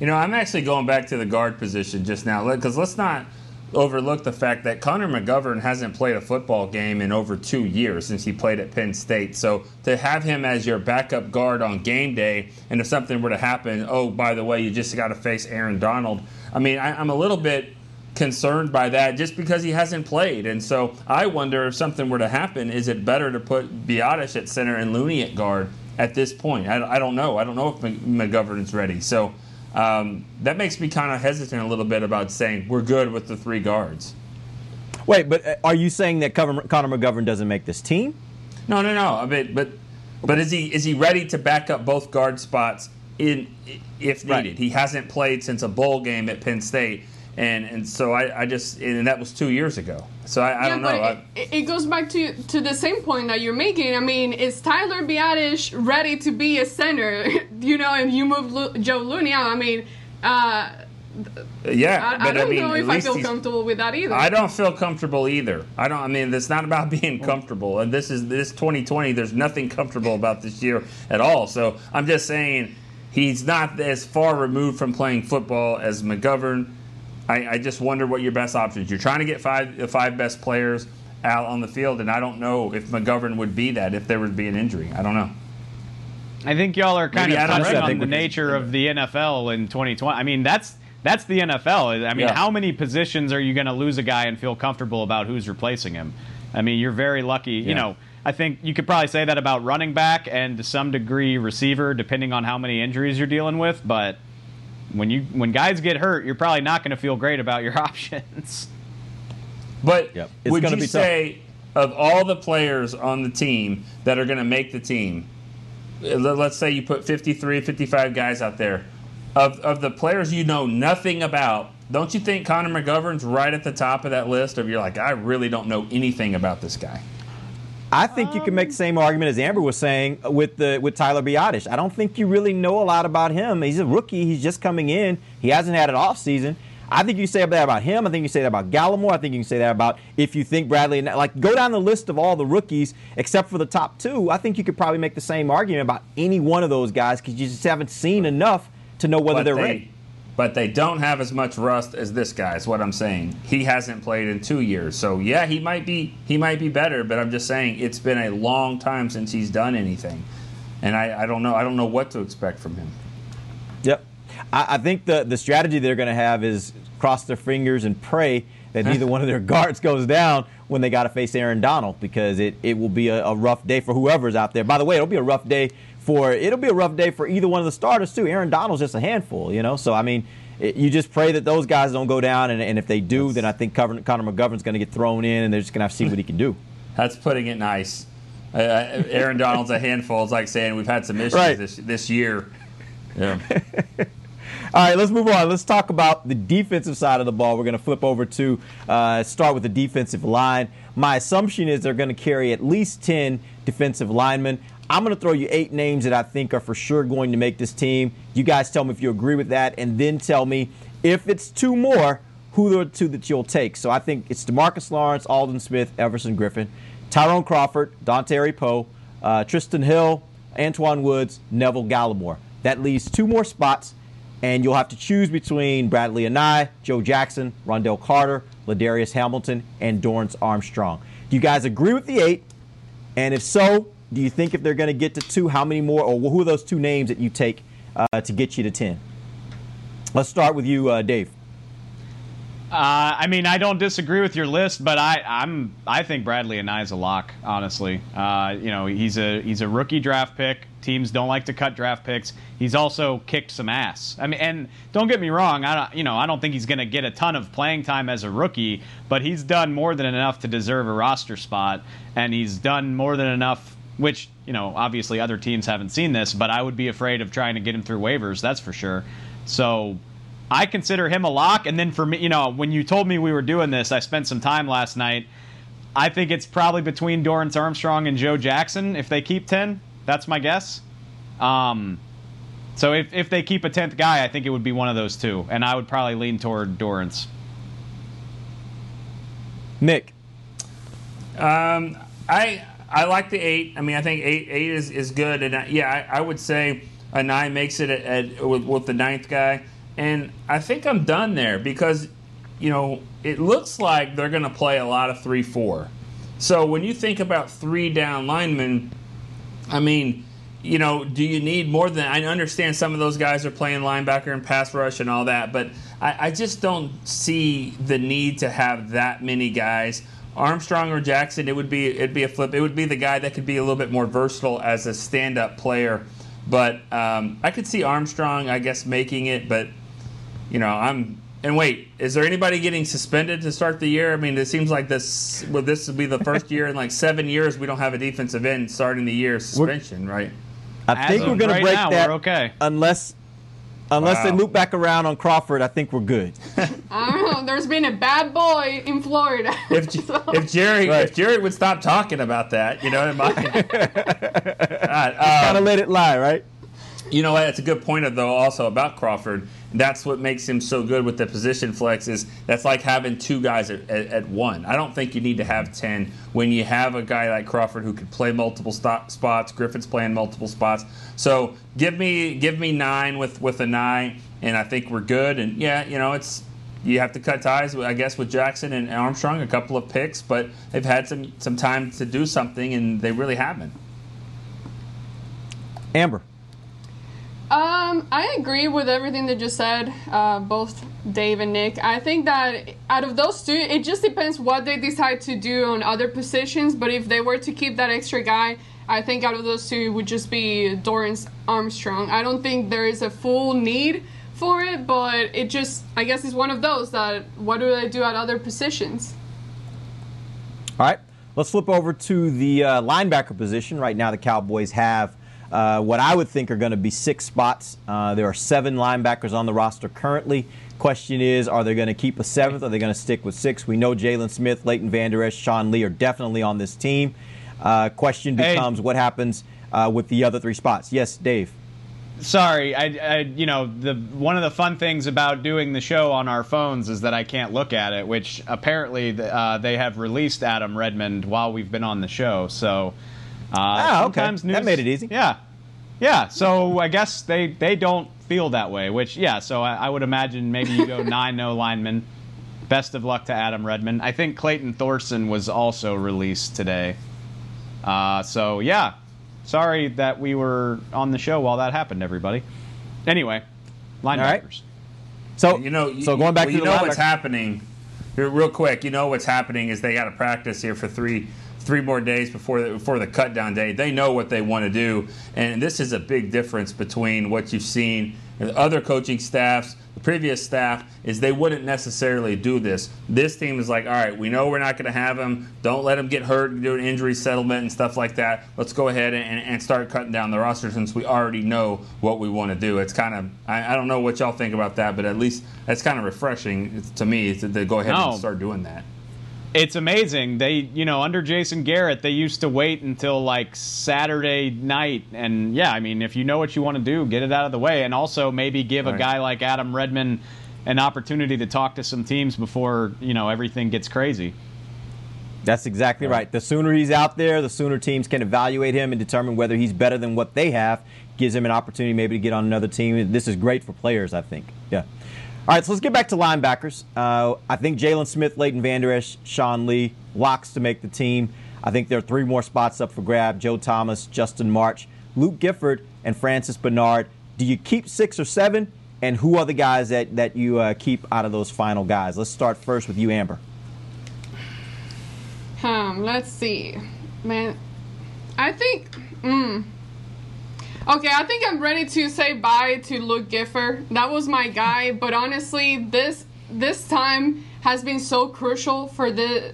You know, I'm actually going back to the guard position just now because let's not overlook the fact that Connor McGovern hasn't played a football game in over two years since he played at Penn State. So to have him as your backup guard on game day, and if something were to happen, oh, by the way, you just got to face Aaron Donald. I mean, I, am a little bit concerned by that just because he hasn't played. And so I wonder if something were to happen, is it better to put Biadasz at center and Looney at guard? at this point. I, I don't know. I don't know if McGovern's ready. So um, that makes me kind of hesitant a little bit about saying we're good with the three guards. Wait, but uh, are you saying that Connor McGovern doesn't make this team? No, no, no. I mean, but but is he is he ready to back up both guard spots in if needed? Right. He hasn't played since a bowl game at Penn State and and so I, I just and that was two years ago. So I, I yeah, don't know. It, it, goes back to to the same point that you're making. I mean, is Tyler Biadasz ready to be a center? you know, and you move Lo- Joe Looney out. I mean. Uh, yeah, I, but I don't I mean, know if I feel comfortable with that either. I don't feel comfortable either. I don't. I mean, it's not about being comfortable. And this is this 2020. There's nothing comfortable about this year at all. So I'm just saying he's not as far removed from playing football as McGovern. I, I just wonder what your best options. You're trying to get five the five best players out on the field, and I don't know if McGovern would be that if there would be an injury. I don't know. I think y'all are kind Maybe of touching on the nature of the NFL in 2020. I mean, that's that's the NFL. I mean, Yeah. how many positions are you going to lose a guy and feel comfortable about who's replacing him? I mean, you're very lucky. You know, I think you could probably say that about running back and to some degree receiver, depending on how many injuries you're dealing with. But when you when guys get hurt, you're probably not going to feel great about your options. But It's would you be tough. say of all the players on the team that are going to make the team, uh, let- let's say you put 53, 55 guys out there, of, of the players you know nothing about, don't you think Connor McGovern's right at the top of that list of you're like, I really don't know anything about this guy? I think you can make the same argument as Amber was saying with the with Tyler Biadasz. I don't think you really know a lot about him. He's a rookie. He's just coming in. He hasn't had an off season. I think you say that about him. I think you say that about Gallimore. I think you can say that about if you think Bradlee. and Like go down the list of all the rookies except for the top two. I think you could probably make the same argument about any one of those guys because you just haven't seen enough to know whether But they're they, ready. But they don't have as much rust as this guy. Is what I'm saying. He hasn't played in two years, so yeah, he might be he might be better. But I'm just saying it's been a long time since he's done anything, and I, I don't know I don't know what to expect from him. Yep. I, I think the, the strategy they're going to have is cross their fingers and pray that neither one of their guards goes down when they got to face Aaron Donald because it, it will be a, a rough day for whoever's out there. By the way, it'll be a rough day for it'll be a rough day for either one of the starters too. Aaron Donald's just a handful, you know. So I mean, it, you just pray that those guys don't go down, and, and if they do, then I think Connor, Connor McGovern's going to get thrown in, and they're just going to have to see what he can do. That's putting it nice. Uh, uh, Aaron Donald's a handful. It's like saying we've had some issues Right. this this year. Yeah. All right, let's move on. Let's talk about the defensive side of the ball. We're going to flip over to uh, start with the defensive line. My assumption is they're going to carry at least 10 defensive linemen. I'm going to throw you eight names that I think are for sure going to make this team. You guys tell me if you agree with that, and then tell me if it's two more, who are the two that you'll take. So I think it's DeMarcus Lawrence, Aldon Smith, Everson Griffen, Tyrone Crawford, Dontari Poe, uh, Trysten Hill, Antwaun Woods, Neville Gallimore. That leaves two more spots and you'll have to choose between Bradlee Anae, Joe Jackson, Ron'Dell Carter, Ladarius Hamilton, and Dorance Armstrong. Do you guys agree with the eight? And if so, do you think if they're going to get to two, how many more, or who are those two names that you take uh, to get you to 10? Let's start with you, uh, Dave. Uh, I mean, I don't disagree with your list, but I, I'm I think Bradlee Anae is a lock. Honestly, uh, you know, he's a he's a rookie draft pick. Teams don't like to cut draft picks. He's also kicked some ass. I mean, and don't get me wrong. I don't, you know I don't think he's going to get a ton of playing time as a rookie, but he's done more than enough to deserve a roster spot, and he's done more than enough. Which you know, obviously, other teams haven't seen this, but I would be afraid of trying to get him through waivers. That's for sure. So I consider him a lock. And then for me, you know, when you told me we were doing this, I spent some time last night. I think it's probably between Dorance Armstrong and Joe Jackson if they keep 10. That's my guess. Um, so if, if they keep a 10th guy, I think it would be one of those two. And I would probably lean toward Dorance. Nick. Um, I I like the eight. I mean, I think eight eight is, is good, and I, yeah, I, I would say a nine makes it at, at, with, with the ninth guy, and I think I'm done there because you know it looks like they're going to play a lot of three four. So when you think about three down linemen, I mean, you know, do you need more than? I understand some of those guys are playing linebacker and pass rush and all that, but I, I just don't see the need to have that many guys. Armstrong or Jackson, it would be it'd be a flip. It would be the guy that could be a little bit more versatile as a stand-up player. But um, I could see Armstrong, I guess, making it. But you know, I'm. And wait, is there anybody getting suspended to start the year? I mean, it seems like this. Well, this will be the first year in like seven years we don't have a defensive end starting the year suspension, right? I think of we're going right to break now, that we're okay. unless unless they loop back around on Crawford. I think we're good. I don't know. There's been a bad boy in Florida. If, So- if Jerry Right. if Jerry would stop talking about that, you know, it might. God, Kind um, of let it lie, right? You know what? That's a good point, though. Also about Crawford, that's what makes him so good with the position flex. Is that's like having two guys at, at, at one. I don't think you need to have ten when you have a guy like Crawford who could play multiple stop, spots. Griffen's playing multiple spots. So give me give me nine with with a nine, and I think we're good. And yeah, you know it's. You have to cut ties, I guess, with Jackson and Armstrong. A couple of picks, but they've had some some time to do something, and they really haven't. Amber. Um, I agree with everything that you said, uh, both Dave and Nick. I think that out of those two, it just depends what they decide to do on other positions. But if they were to keep that extra guy, I think out of those two, it would just be Dorance Armstrong. I don't think there is a full need for it, but it just, I guess, is one of those that what do they do at other positions? All right, let's flip over to the uh, linebacker position. Right now, the Cowboys have uh, what I would think are going to be six spots. Uh, there are seven linebackers on the roster currently. Question is, are they going to keep a seventh? Are they going to stick with six? We know Jaylon Smith, Leighton Vander Esch, Sean Lee are definitely on this team. Uh, question becomes, hey. what happens uh, with the other three spots? Yes, Dave sorry I, I, you know the one of the fun things about doing the show on our phones is that i can't look at it which apparently uh, they have released adam redmond while we've been on the show so uh, oh, okay. News, that made it easy yeah yeah so i guess they they don't feel that way which yeah so i, I would imagine maybe you go nine no linemen best of luck to adam redmond i think clayton thorson was also released today uh, so yeah sorry that we were on the show while that happened, everybody. Anyway, linebackers. Right. So you know, so going back well, to you know what's happening. Real quick, you know what's happening is they got to practice here for three three more days before the, before the cut down day. They know what they want to do, and this is a big difference between what you've seen other coaching staffs the previous staff is they wouldn't necessarily do this. This team is like, all right, we know we're not going to have him. Don't let him get hurt, do an injury settlement and stuff like that. Let's go ahead and, and start cutting down the roster since we already know what we want to do. It's kind of, I, I, don't know what y'all think about that, but at least that's kind of refreshing to me to, to go ahead no. and start doing that it's amazing. They, you know, under Jason Garrett, they used to wait until like Saturday night. And yeah, I mean, if you know what you want to do, get it out of the way. And also maybe give right. a guy like Adam Redmond an opportunity to talk to some teams before, you know, everything gets crazy. That's exactly right. right. The sooner he's out there, the sooner teams can evaluate him and determine whether he's better than what they have. Gives him an opportunity maybe to get on another team. This is great for players, I think. Yeah. All right, so let's get back to linebackers. Uh, I think Jaylon Smith, Leighton Vander Esch, Sean Lee, locks to make the team. I think there are three more spots up for grab Joe Thomas, Justin March, Luke Gifford, and Francis Bernard. Do you keep six or seven? And who are the guys that, that you uh, keep out of those final guys? Let's start first with you, Amber. Um, let's see. Man, I think. Mm, Okay, I think I'm ready to say bye to Luke Gifford. That was my guy, but honestly, this this time has been so crucial for the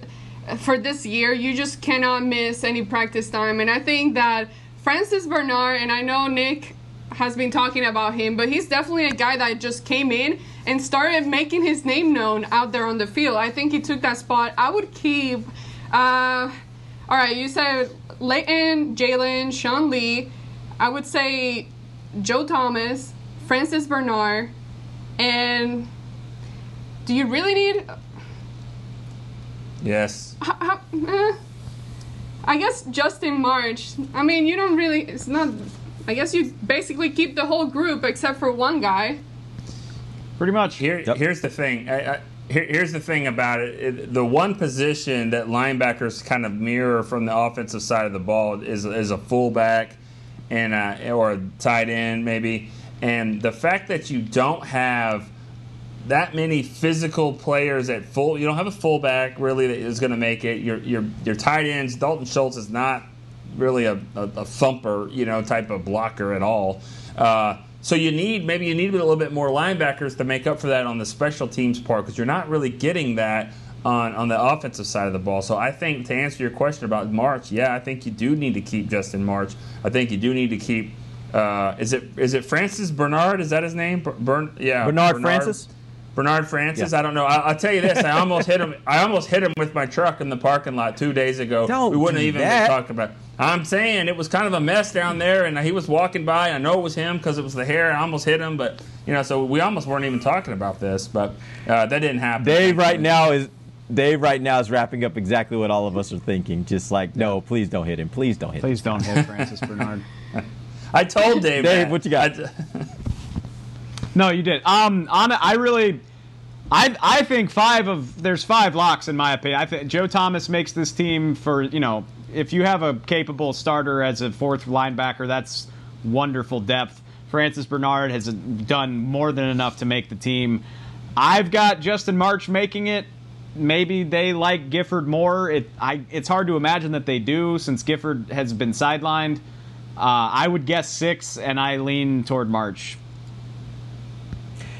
for this year. You just cannot miss any practice time, and I think that Francis Bernard and I know Nick has been talking about him, but he's definitely a guy that just came in and started making his name known out there on the field. I think he took that spot. I would keep. Uh, all right, you said Leighton, Jaylon, Sean Lee. I would say Joe Thomas, Francis Bernard, and do you really need? Yes. How, how, eh, I guess Justin March. I mean, you don't really. It's not. I guess you basically keep the whole group except for one guy. Pretty much. Here, yep. here's the thing. I, I, here, here's the thing about it. it. The one position that linebackers kind of mirror from the offensive side of the ball is is a fullback and uh, or tight end maybe. And the fact that you don't have that many physical players at full, you don't have a fullback really that is going to make it. Your your your tight ends, Dalton Schultz is not really a, a, a thumper, you know, type of blocker at all. Uh, so you need maybe you need a little bit more linebackers to make up for that on the special teams part because you're not really getting that on, on the offensive side of the ball. So I think to answer your question about March, yeah, I think you do need to keep Justin March. I think you do need to keep. Uh, is it is it Francis Bernard? Is that his name? Bern, yeah, Bernard, Bernard Francis. Bernard Francis. Yeah. I don't know. I, will tell you this. I almost hit him. I almost hit him with my truck in the parking lot two days ago. Don't we wouldn't do even that. be talking about. I'm saying it was kind of a mess down there, and he was walking by. I know it was him because it was the hair. I almost hit him, but you know, so we almost weren't even talking about this. But uh, that didn't happen. Dave right now is Dave right now is wrapping up exactly what all of us are thinking. Just like, no, please don't hit him. Please don't hit please him. Please don't hit Francis Bernard. I told Dave. Dave, that. what you got? no, you did. Um, on I really, I I think five of there's five locks in my opinion. I think Joe Thomas makes this team for you know if you have a capable starter as a fourth linebacker, that's wonderful depth. Francis Bernard has done more than enough to make the team. I've got Justin March making it. Maybe they like Gifford more. It, I, it's hard to imagine that they do since Gifford has been sidelined. Uh, I would guess six, and I lean toward March.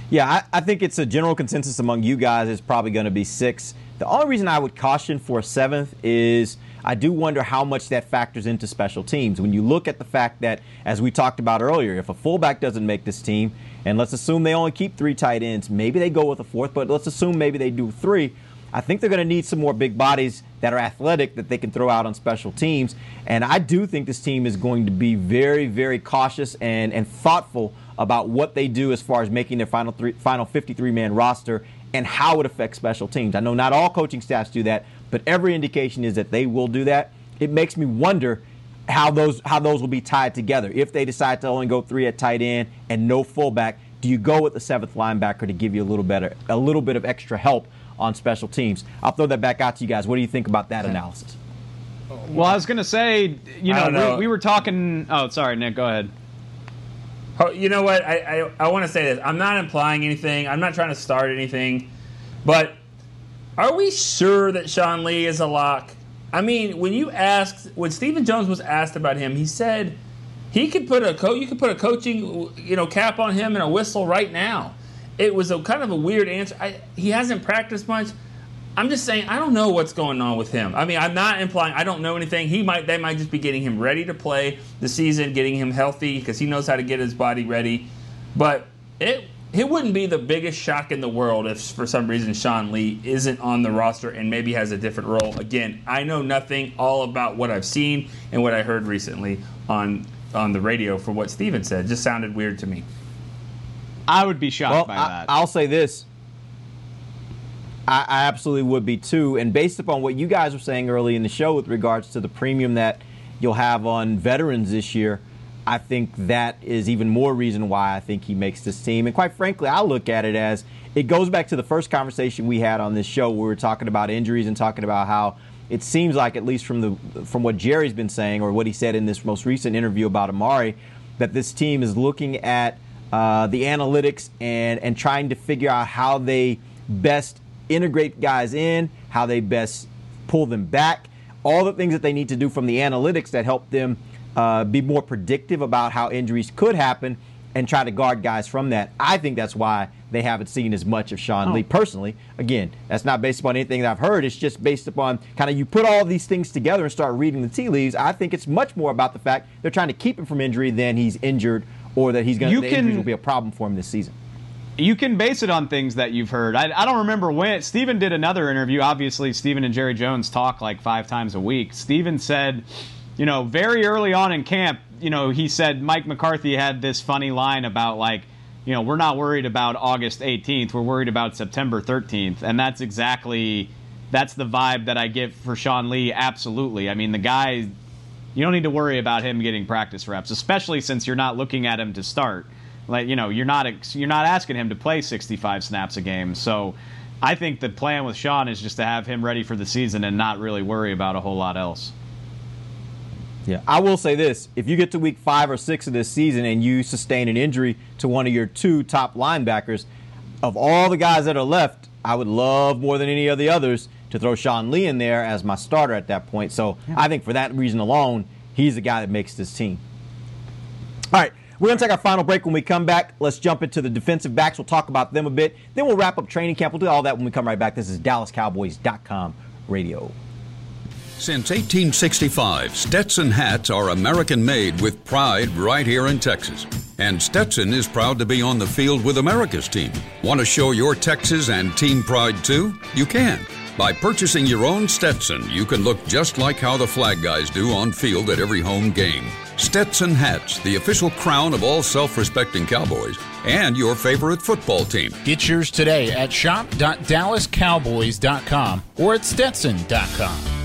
Yeah, I, I think it's a general consensus among you guys is probably going to be six. The only reason I would caution for a seventh is I do wonder how much that factors into special teams. When you look at the fact that, as we talked about earlier, if a fullback doesn't make this team, and let's assume they only keep three tight ends, maybe they go with a fourth, but let's assume maybe they do three. I think they're going to need some more big bodies that are athletic that they can throw out on special teams. And I do think this team is going to be very, very cautious and, and thoughtful about what they do as far as making their final three, final 53 man roster and how it affects special teams. I know not all coaching staffs do that, but every indication is that they will do that. It makes me wonder how those how those will be tied together. If they decide to only go three at tight end and no fullback, do you go with the seventh linebacker to give you a little better a little bit of extra help on special teams? I'll throw that back out to you guys. What do you think about that analysis? Well, I was going to say, you know, know. We, we were talking. Oh, sorry, Nick. Go ahead. Oh, you know what? I, I, I want to say this. I'm not implying anything. I'm not trying to start anything. But are we sure that Sean Lee is a lock? I mean, when you asked, when Stephen Jones was asked about him, he said he could put a co- you could put a coaching you know cap on him and a whistle right now. It was a kind of a weird answer. I, he hasn't practiced much. I'm just saying I don't know what's going on with him. I mean, I'm not implying I don't know anything. He might they might just be getting him ready to play the season, getting him healthy because he knows how to get his body ready. But it it wouldn't be the biggest shock in the world if for some reason Sean Lee isn't on the roster and maybe has a different role. Again, I know nothing all about what I've seen and what I heard recently on on the radio for what Stephen said. Just sounded weird to me. I would be shocked well, by I, that. I'll say this. I, I absolutely would be too. And based upon what you guys were saying early in the show with regards to the premium that you'll have on veterans this year, I think that is even more reason why I think he makes this team. And quite frankly, I look at it as it goes back to the first conversation we had on this show. Where we were talking about injuries and talking about how it seems like, at least from the from what Jerry's been saying or what he said in this most recent interview about Amari, that this team is looking at uh, the analytics and and trying to figure out how they best integrate guys in, how they best pull them back, all the things that they need to do from the analytics that help them uh, be more predictive about how injuries could happen and try to guard guys from that. I think that's why they haven't seen as much of Sean Oh. Lee personally. Again, that's not based upon anything that I've heard. It's just based upon kind of you put all these things together and start reading the tea leaves. I think it's much more about the fact they're trying to keep him from injury than he's injured or that he's going to injuries will be a problem for him this season. you can base it on things that you've heard. I, I don't remember when. Stephen did another interview. Obviously, Stephen and Jerry Jones talk like five times a week. Stephen said, you know, very early on in camp, you know, he said Mike McCarthy had this funny line about, like, you know, we're not worried about August 18th. We're worried about September 13th. And that's exactly. That's the vibe that I get for Sean Lee. Absolutely. I mean, the guy, you don't need to worry about him getting practice reps, especially since you're not looking at him to start. Like you know, you're not you're not asking him to play 65 snaps a game. So, I think the plan with Sean is just to have him ready for the season and not really worry about a whole lot else. Yeah, I will say this: if you get to week five or six of this season and you sustain an injury to one of your two top linebackers, of all the guys that are left, I would love more than any of the others to throw Sean Lee in there as my starter at that point. So I think for that reason alone, he's the guy that makes this team. All right, we're going to take our final break. When we come back, let's jump into the defensive backs. We'll talk about them a bit. Then we'll wrap up training camp. We'll do all that when we come right back. This is DallasCowboys.com radio. Since 1865, Stetson hats are American made with pride right here in Texas. And Stetson is proud to be on the field with America's team. Want to show your Texas and team pride too? You can. By purchasing your own Stetson, you can look just like how the flag guys do on field at every home game. Stetson hats, the official crown of all self respecting cowboys, and your favorite football team. Get yours today at shop.dallascowboys.com or at stetson.com.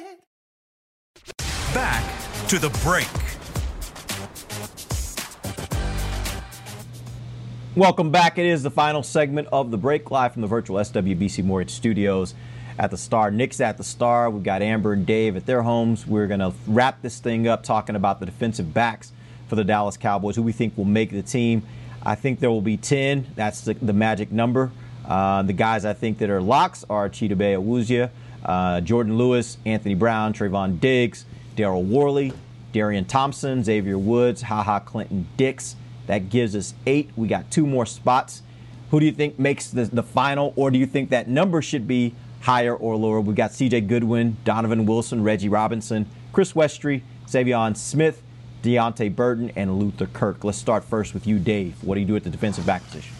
To the break. Welcome back. It is the final segment of the break live from the virtual SWBC Mortgage Studios at the Star. Nick's at the Star. We've got Amber and Dave at their homes. We're going to wrap this thing up talking about the defensive backs for the Dallas Cowboys, who we think will make the team. I think there will be 10. That's the, the magic number. Uh, the guys I think that are locks are Chidobe Awuzie, uh, Jourdan Lewis, Anthony Brown, Trevon Diggs, Daryl Worley, Darian Thompson, Xavier Woods, Haha Clinton Dix. That gives us eight. We got two more spots. Who do you think makes the, the final, or do you think that number should be higher or lower? We got C.J. Goodwin, Donovan Wilson, Reggie Robinson, Chris Westry, Savion Smith, Deante Burton, and Luther Kirk. Let's start first with you, Dave. What do you do at the defensive back position?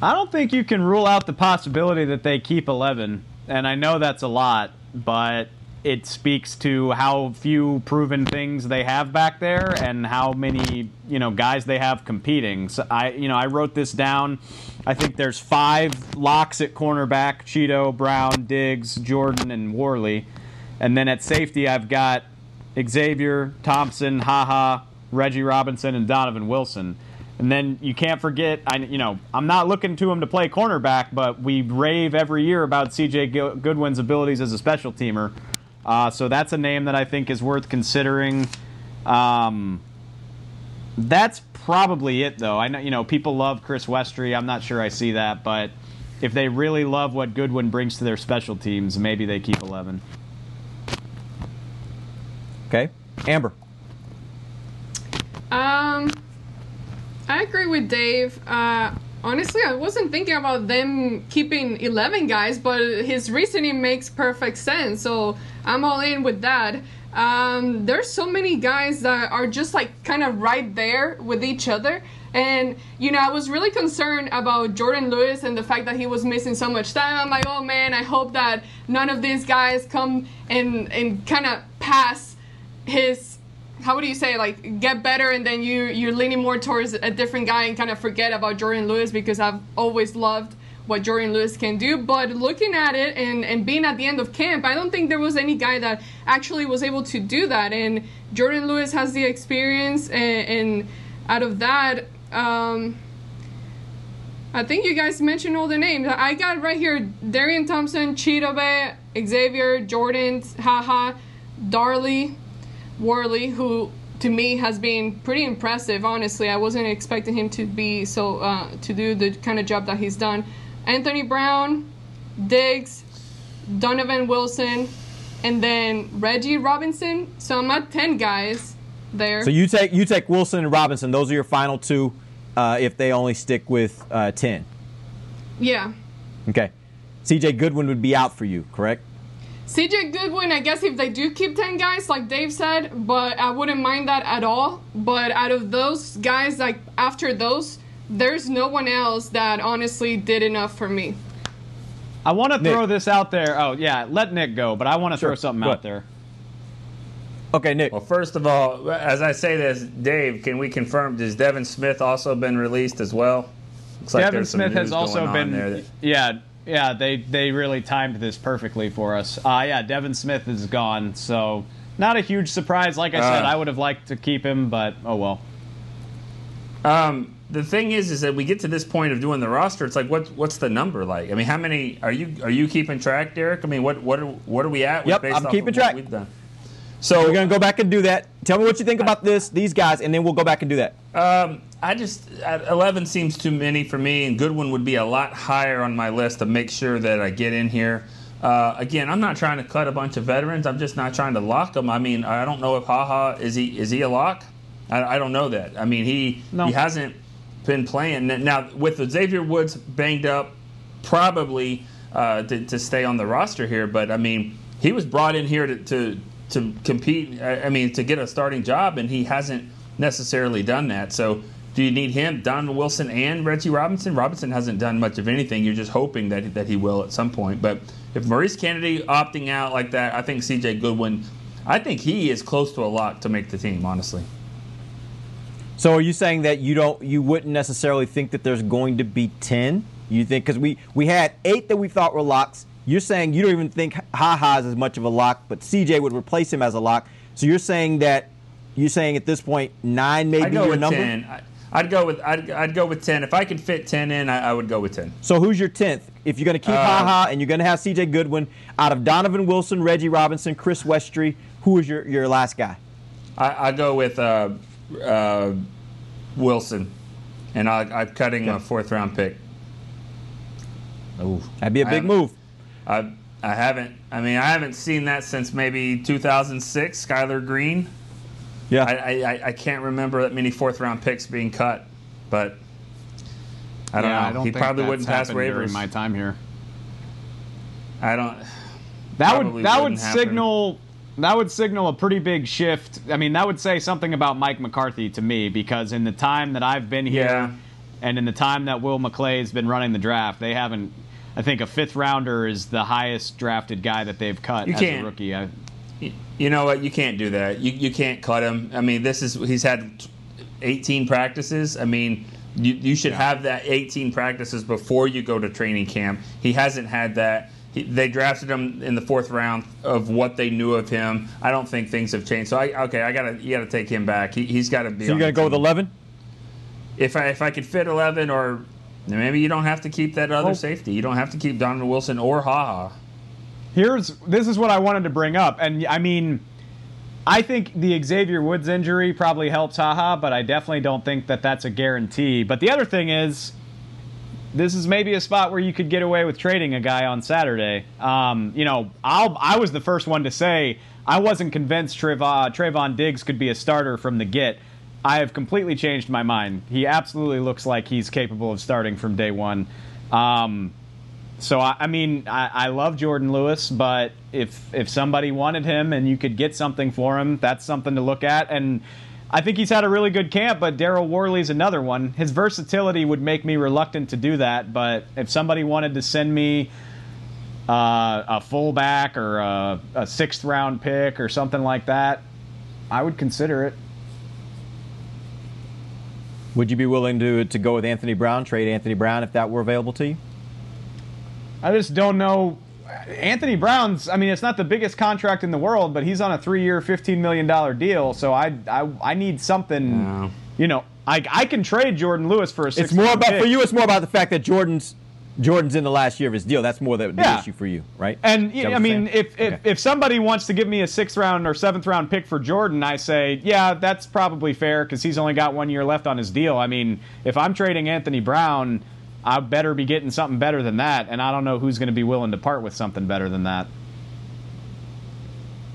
I don't think you can rule out the possibility that they keep 11, and I know that's a lot, but it speaks to how few proven things they have back there and how many you know guys they have competing. So I you know I wrote this down. I think there's five locks at cornerback: Chido, Brown, Diggs, Jourdan, and Worley. And then at safety, I've got Xavier, Thompson, Haha, Reggie Robinson, and Donovan Wilson. And then you can't forget, I you know I'm not looking to him to play cornerback, but we rave every year about C.J. Goodwin's abilities as a special teamer. Uh, so that's a name that I think is worth considering. Um, that's probably it, though. I know you know people love Chris Westry. I'm not sure I see that, but if they really love what Goodwin brings to their special teams, maybe they keep 11. Okay, Amber. Um, I agree with Dave. Uh, honestly, I wasn't thinking about them keeping 11 guys, but his reasoning makes perfect sense. So I'm all in with that. Um, there's so many guys that are just like kind of right there with each other. And, you know, I was really concerned about Jourdan Lewis and the fact that he was missing so much time. I'm like, oh man, I hope that none of these guys come and, and kind of pass his how would you say like get better and then you you're leaning more towards a different guy and kind of forget about Jourdan Lewis because I've always loved what Jourdan Lewis can do. But looking at it and, and being at the end of camp, I don't think there was any guy that actually was able to do that. And Jourdan Lewis has the experience, and, and out of that, um, I think you guys mentioned all the names. I got right here Darian Thompson, Chidobe, Xavier, Jourdan, Haha, Darley, Worley, who to me has been pretty impressive. Honestly, I wasn't expecting him to be so uh, to do the kind of job that he's done. Anthony Brown, Diggs, Donovan Wilson, and then Reggie Robinson. So I'm at ten guys there. So you take you take Wilson and Robinson. Those are your final two. Uh, if they only stick with uh, ten. Yeah. Okay. C.J. Goodwin would be out for you, correct? CJ Goodwin, I guess if they do keep 10 guys, like Dave said, but I wouldn't mind that at all. But out of those guys, like after those, there's no one else that honestly did enough for me. I want to throw this out there. Oh, yeah, let Nick go, but I want to Sure, throw something go out there. Okay, Nick. Well, first of all, as I say this, Dave, can we confirm? Has Devin Smith also been released as well? Looks like Devin there's some Smith has also been. there that- yeah, yeah. They they really timed this perfectly for us. Uh, yeah, Devin Smith is gone, so Not a huge surprise. Like I said, Uh, I would have liked to keep him, but oh well. Um, the thing is, is that we get to this point of doing the roster. It's like, what what's the number like? I mean, how many are you are you keeping track, Derek? I mean, what what are, what are we at? Yep, based I'm off keeping track. We've done. So we're gonna go back and do that. Tell me what you think about this, these guys, and then we'll go back and do that. Um, I just 11 seems too many for me, and Goodwin would be a lot higher on my list to make sure that I get in here. Uh, again, I'm not trying to cut a bunch of veterans. I'm just not trying to lock them. I mean, I don't know if Haha is he is he a lock? I, I don't know that. I mean, he he hasn't been playing now with Xavier Woods banged up, probably uh, to, to stay on the roster here. But I mean, he was brought in here to to, to compete. I I mean, to get a starting job, and he hasn't necessarily done that. So. Do you need him, Donovan Wilson, and Reggie Robinson? Robinson hasn't done much of anything. You're just hoping that that he will at some point. But if Maurice Canady opting out like that, I think C.J. Goodwin, I think he is close to a lock to make the team. Honestly. So are you saying that you don't, you wouldn't necessarily think that there's going to be ten? You think because we we had eight that we thought were locks. You're saying you don't even think Ha Ha's as much of a lock, but CJ would replace him as a lock. So you're saying that you're saying at this point nine may I'd go your with number. ten. I, I'd go with I'd, I'd go with ten. If I could fit ten in, I, I would go with ten. So who's your tenth? If you're going to keep Uh, Ha Ha and you're going to have CJ Goodwin out of Donovan Wilson, Reggie Robinson, Chris Westry, who is your your last guy? I, I go with uh, uh, Wilson, and I, I'm cutting a fourth round pick. Ooh, that'd be a big move. I I haven't. I mean, I haven't seen that since maybe 2006. Skyler Green. Yeah. I, I, I can't remember that many fourth round picks being cut, but I don't yeah, know. I don't he think probably that's wouldn't pass happened during waivers. my time here. I don't. That would that would happen. signal that would signal a pretty big shift. I mean, that would say something about Mike McCarthy to me because in the time that I've been here Yeah. and in the time that Will McClay's been running the draft, they haven't I think a fifth rounder is the highest drafted guy that they've cut You as can't- a rookie. I, You know what? You can't do that. You, you can't cut him. I mean, this is he's had 18 practices. I mean, you, you should have that 18 practices before you go to training camp. He hasn't had that. He, they drafted him in the fourth round of what they knew of him. I don't think things have changed. So I okay, I gotta you gotta take him back. He, he's got to be. So you're on going to the go with eleven? If I if I could fit 11 or maybe you don't have to keep that other Well- safety. You don't have to keep Donovan Wilson or Haha. Here's this is what I wanted to bring up, and I mean, I think the Xavier Woods injury probably helps Haha, but I definitely don't think that that's a guarantee. But the other thing is, this is maybe a spot where you could get away with trading a guy on Saturday. Um, you know, I'll, I was the first one to say I wasn't convinced Trevon, Trevon Diggs could be a starter from the get. I have completely changed my mind. He absolutely looks like he's capable of starting from day one. Um, so I, I mean, I, I love Jourdan Lewis, but if if somebody wanted him and you could get something for him, that's something to look at. And I think he's had a really good camp, but Daryl Worley's another one. His versatility would make me reluctant to do that. But if somebody wanted to send me uh, a fullback or a, a sixth round pick or something like that, I would consider it. Would you be willing to to go with Anthony Brown, trade Anthony Brown if that were available to you? I just don't know. Anthony Brown's. I mean, it's not the biggest contract in the world, but he's on a three-year, fifteen million dollar deal. So I, I, I need something. You know, I, I can trade Jourdan Lewis for a. It's more about pick. for you. It's more about the fact that Jourdan's Jourdan's in the last year of his deal. That's more the, the Yeah. issue for you, right? And you know, I mean, if, if if somebody wants to give me a sixth round or seventh round pick for Jourdan, I say, yeah, that's probably fair because he's only got one year left on his deal. I mean, if I'm trading Anthony Brown, I better be getting something better than that, and I don't know who's going to be willing to part with something better than that.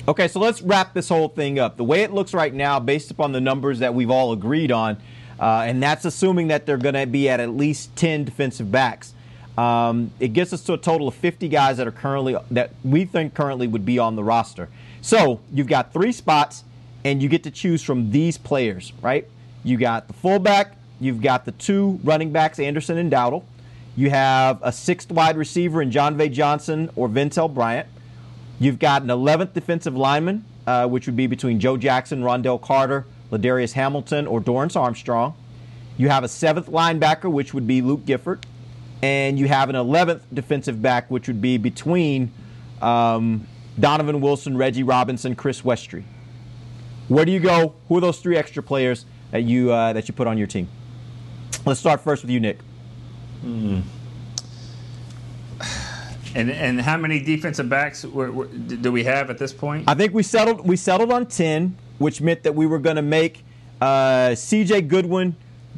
Okay, so let's wrap this whole thing up. The way it looks right now, based upon the numbers that we've all agreed on, uh, and that's assuming that they're going to be at at least 10 defensive backs. Um, it gets us to a total of 50 guys that are currently that we think currently would be on the roster. So you've got three spots, and you get to choose from these players, right? You got the fullback, you've got the two running backs, Anderson and Dowdle. You have a sixth wide receiver in Jon'Vea Johnson or Ventell Bryant. You've got an 11th defensive lineman, uh, which would be between Joe Jackson, Rondell Carter, Ladarius Hamilton, or Dorance Armstrong. You have a seventh linebacker, which would be Luke Gifford. And you have an 11th defensive back, which would be between um, Donovan Wilson, Reggie Robinson, Chris Westry. Where do you go? Who are those three extra players that you uh, that you put on your team? Let's start first with you, Nick. Hmm. And and how many defensive backs were, were, do we have at this point? I think we settled we settled on ten, which meant that we were going to make uh, C.J. Goodwin,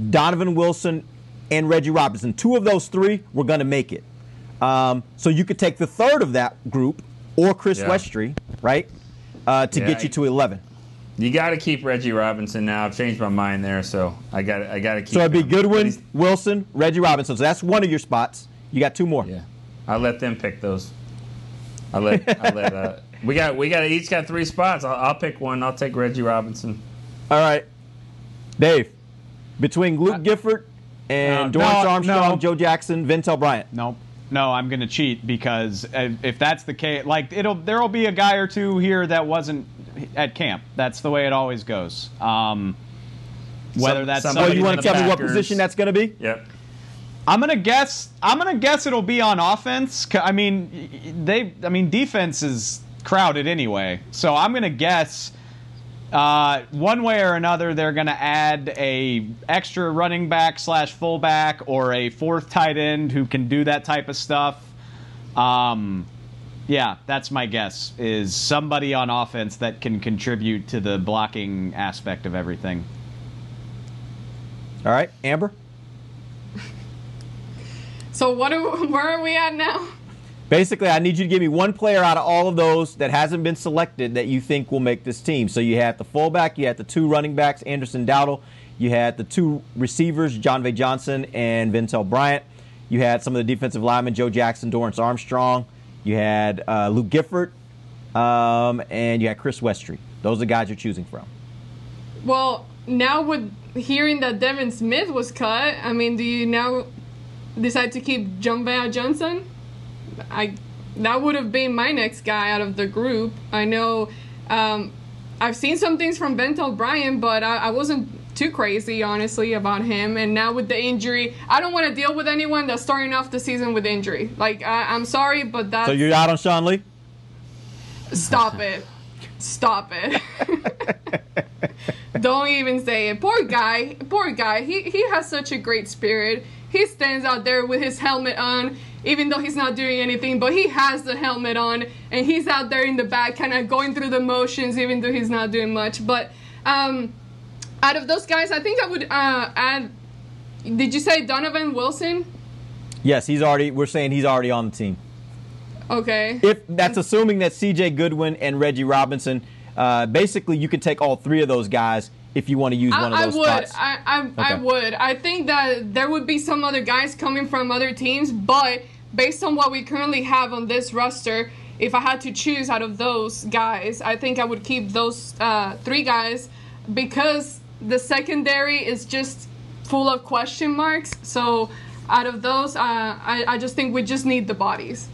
Donovan Wilson, and Reggie Robinson. Two of those three were going to make it. Um, so you could take the third of that group, or Chris Yeah. Westry, right, uh, to Yeah, get you to eleven. You got to keep Reggie Robinson now. I've changed my mind there, so I got I got to keep. So it'd be him. Goodwin, Wilson, Reggie Robinson. So that's one of your spots. You got two more. Yeah, I let them pick those. I let I let uh, we got we got each got three spots. I'll, I'll pick one. I'll take Reggie Robinson. All right, Dave. Between Luke Gifford and Uh, Dorance no, Armstrong, no. Joe Jackson, Ventell Bryant. Nope. No, I'm going to cheat because if if that's the case, like it'll there'll be a guy or two here that wasn't at camp. That's the way it always goes. Um, whether Some- that's somebody Oh, you want to the tell me what position that's going to be? Yep. I'm gonna guess. I'm gonna guess it'll be on offense. I mean, y- y- they. I mean, defense is crowded anyway. So I'm gonna guess. Uh, one way or another, they're gonna add a extra running back slash fullback or a fourth tight end who can do that type of stuff. Um, yeah, that's my guess. Is somebody on offense that can contribute to the blocking aspect of everything. All right, Amber. So what? Are, where are we at now? Basically, I need you to give me one player out of all of those that hasn't been selected that you think will make this team. So you had the fullback, you had the two running backs, Anderson Dowdle, you had the two receivers, Jon'Vea Johnson and Ventell Bryant. You had some of the defensive linemen, Joe Jackson, Dorance Armstrong. You had uh, Luke Gifford, um, and you had Chris Westry. Those are the guys you're choosing from. Well, now with hearing that Devin Smith was cut, I mean, do you now decide to keep Jon'Vea Johnson? I that would have been my next guy out of the group. I know um, I've seen some things from Ventell Bryan, but I, I wasn't too crazy honestly about him. And now with the injury, I don't want to deal with anyone that's starting off the season with injury. Like I, I'm sorry, but that's So you're out on Sean Lee? Stop it. Stop it. Don't even say it. Poor guy. Poor guy. He he has such a great spirit. He stands out there with his helmet on, even though he's not doing anything, but he has the helmet on and he's out there in the back kind of going through the motions even though he's not doing much. But um out of those guys, I think I would uh add Did you say Donovan Wilson? Yes, he's already. We're saying he's already on the team. Okay. If that's assuming that C.J. Goodwin and Reggie Robinson, uh, basically you can take all three of those guys if you want to use one of I, I those would. spots. I, I, I Okay. would. I think that there would be some other guys coming from other teams, but based on what we currently have on this roster, if I had to choose out of those guys, I think I would keep those uh, three guys because the secondary is just full of question marks. So out of those, uh, I, I just think we just need the bodies.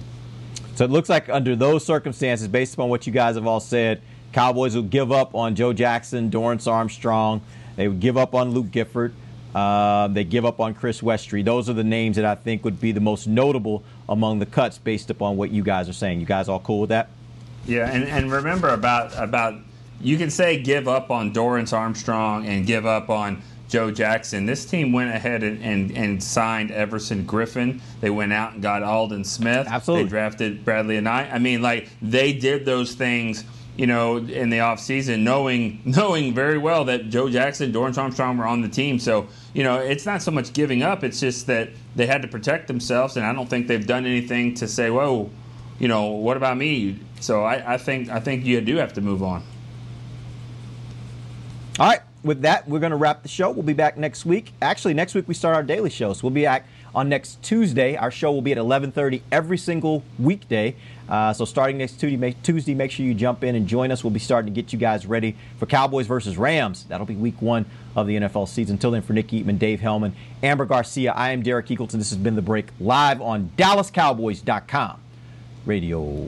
So it looks like under those circumstances, based upon what you guys have all said, Cowboys will give up on Joe Jackson, Dorance Armstrong. They would give up on Luke Gifford. Uh, they give up on Chris Westry. Those are the names that I think would be the most notable among the cuts based upon what you guys are saying. You guys all cool with that? Yeah, and, and remember about about you can say give up on Dorance Armstrong and give up on Joe Jackson. This team went ahead and, and, and signed Everson Griffen. They went out and got Aldon Smith. Absolutely. They drafted Bradlee Anae. I mean, like they did those things, you know, in the offseason, knowing knowing very well that Joe Jackson, Dorance Armstrong were on the team. So, you know, it's not so much giving up, it's just that they had to protect themselves, and I don't think they've done anything to say, whoa, you know, what about me? So I, I think I think you do have to move on. All right. With that, we're going to wrap the show. We'll be back next week. Actually, next week we start our daily show, so we'll be back on next Tuesday. Our show will be at 11:30 every single weekday. Uh, so starting next Tuesday make, Tuesday, make sure you jump in and join us. We'll be starting to get you guys ready for Cowboys versus Rams. That'll be Week One of the NFL season. Until then, for Nick Eatman, Dave Helman, Amber Garcia, I am Derek Eagleton. This has been the break live on DallasCowboys.com radio.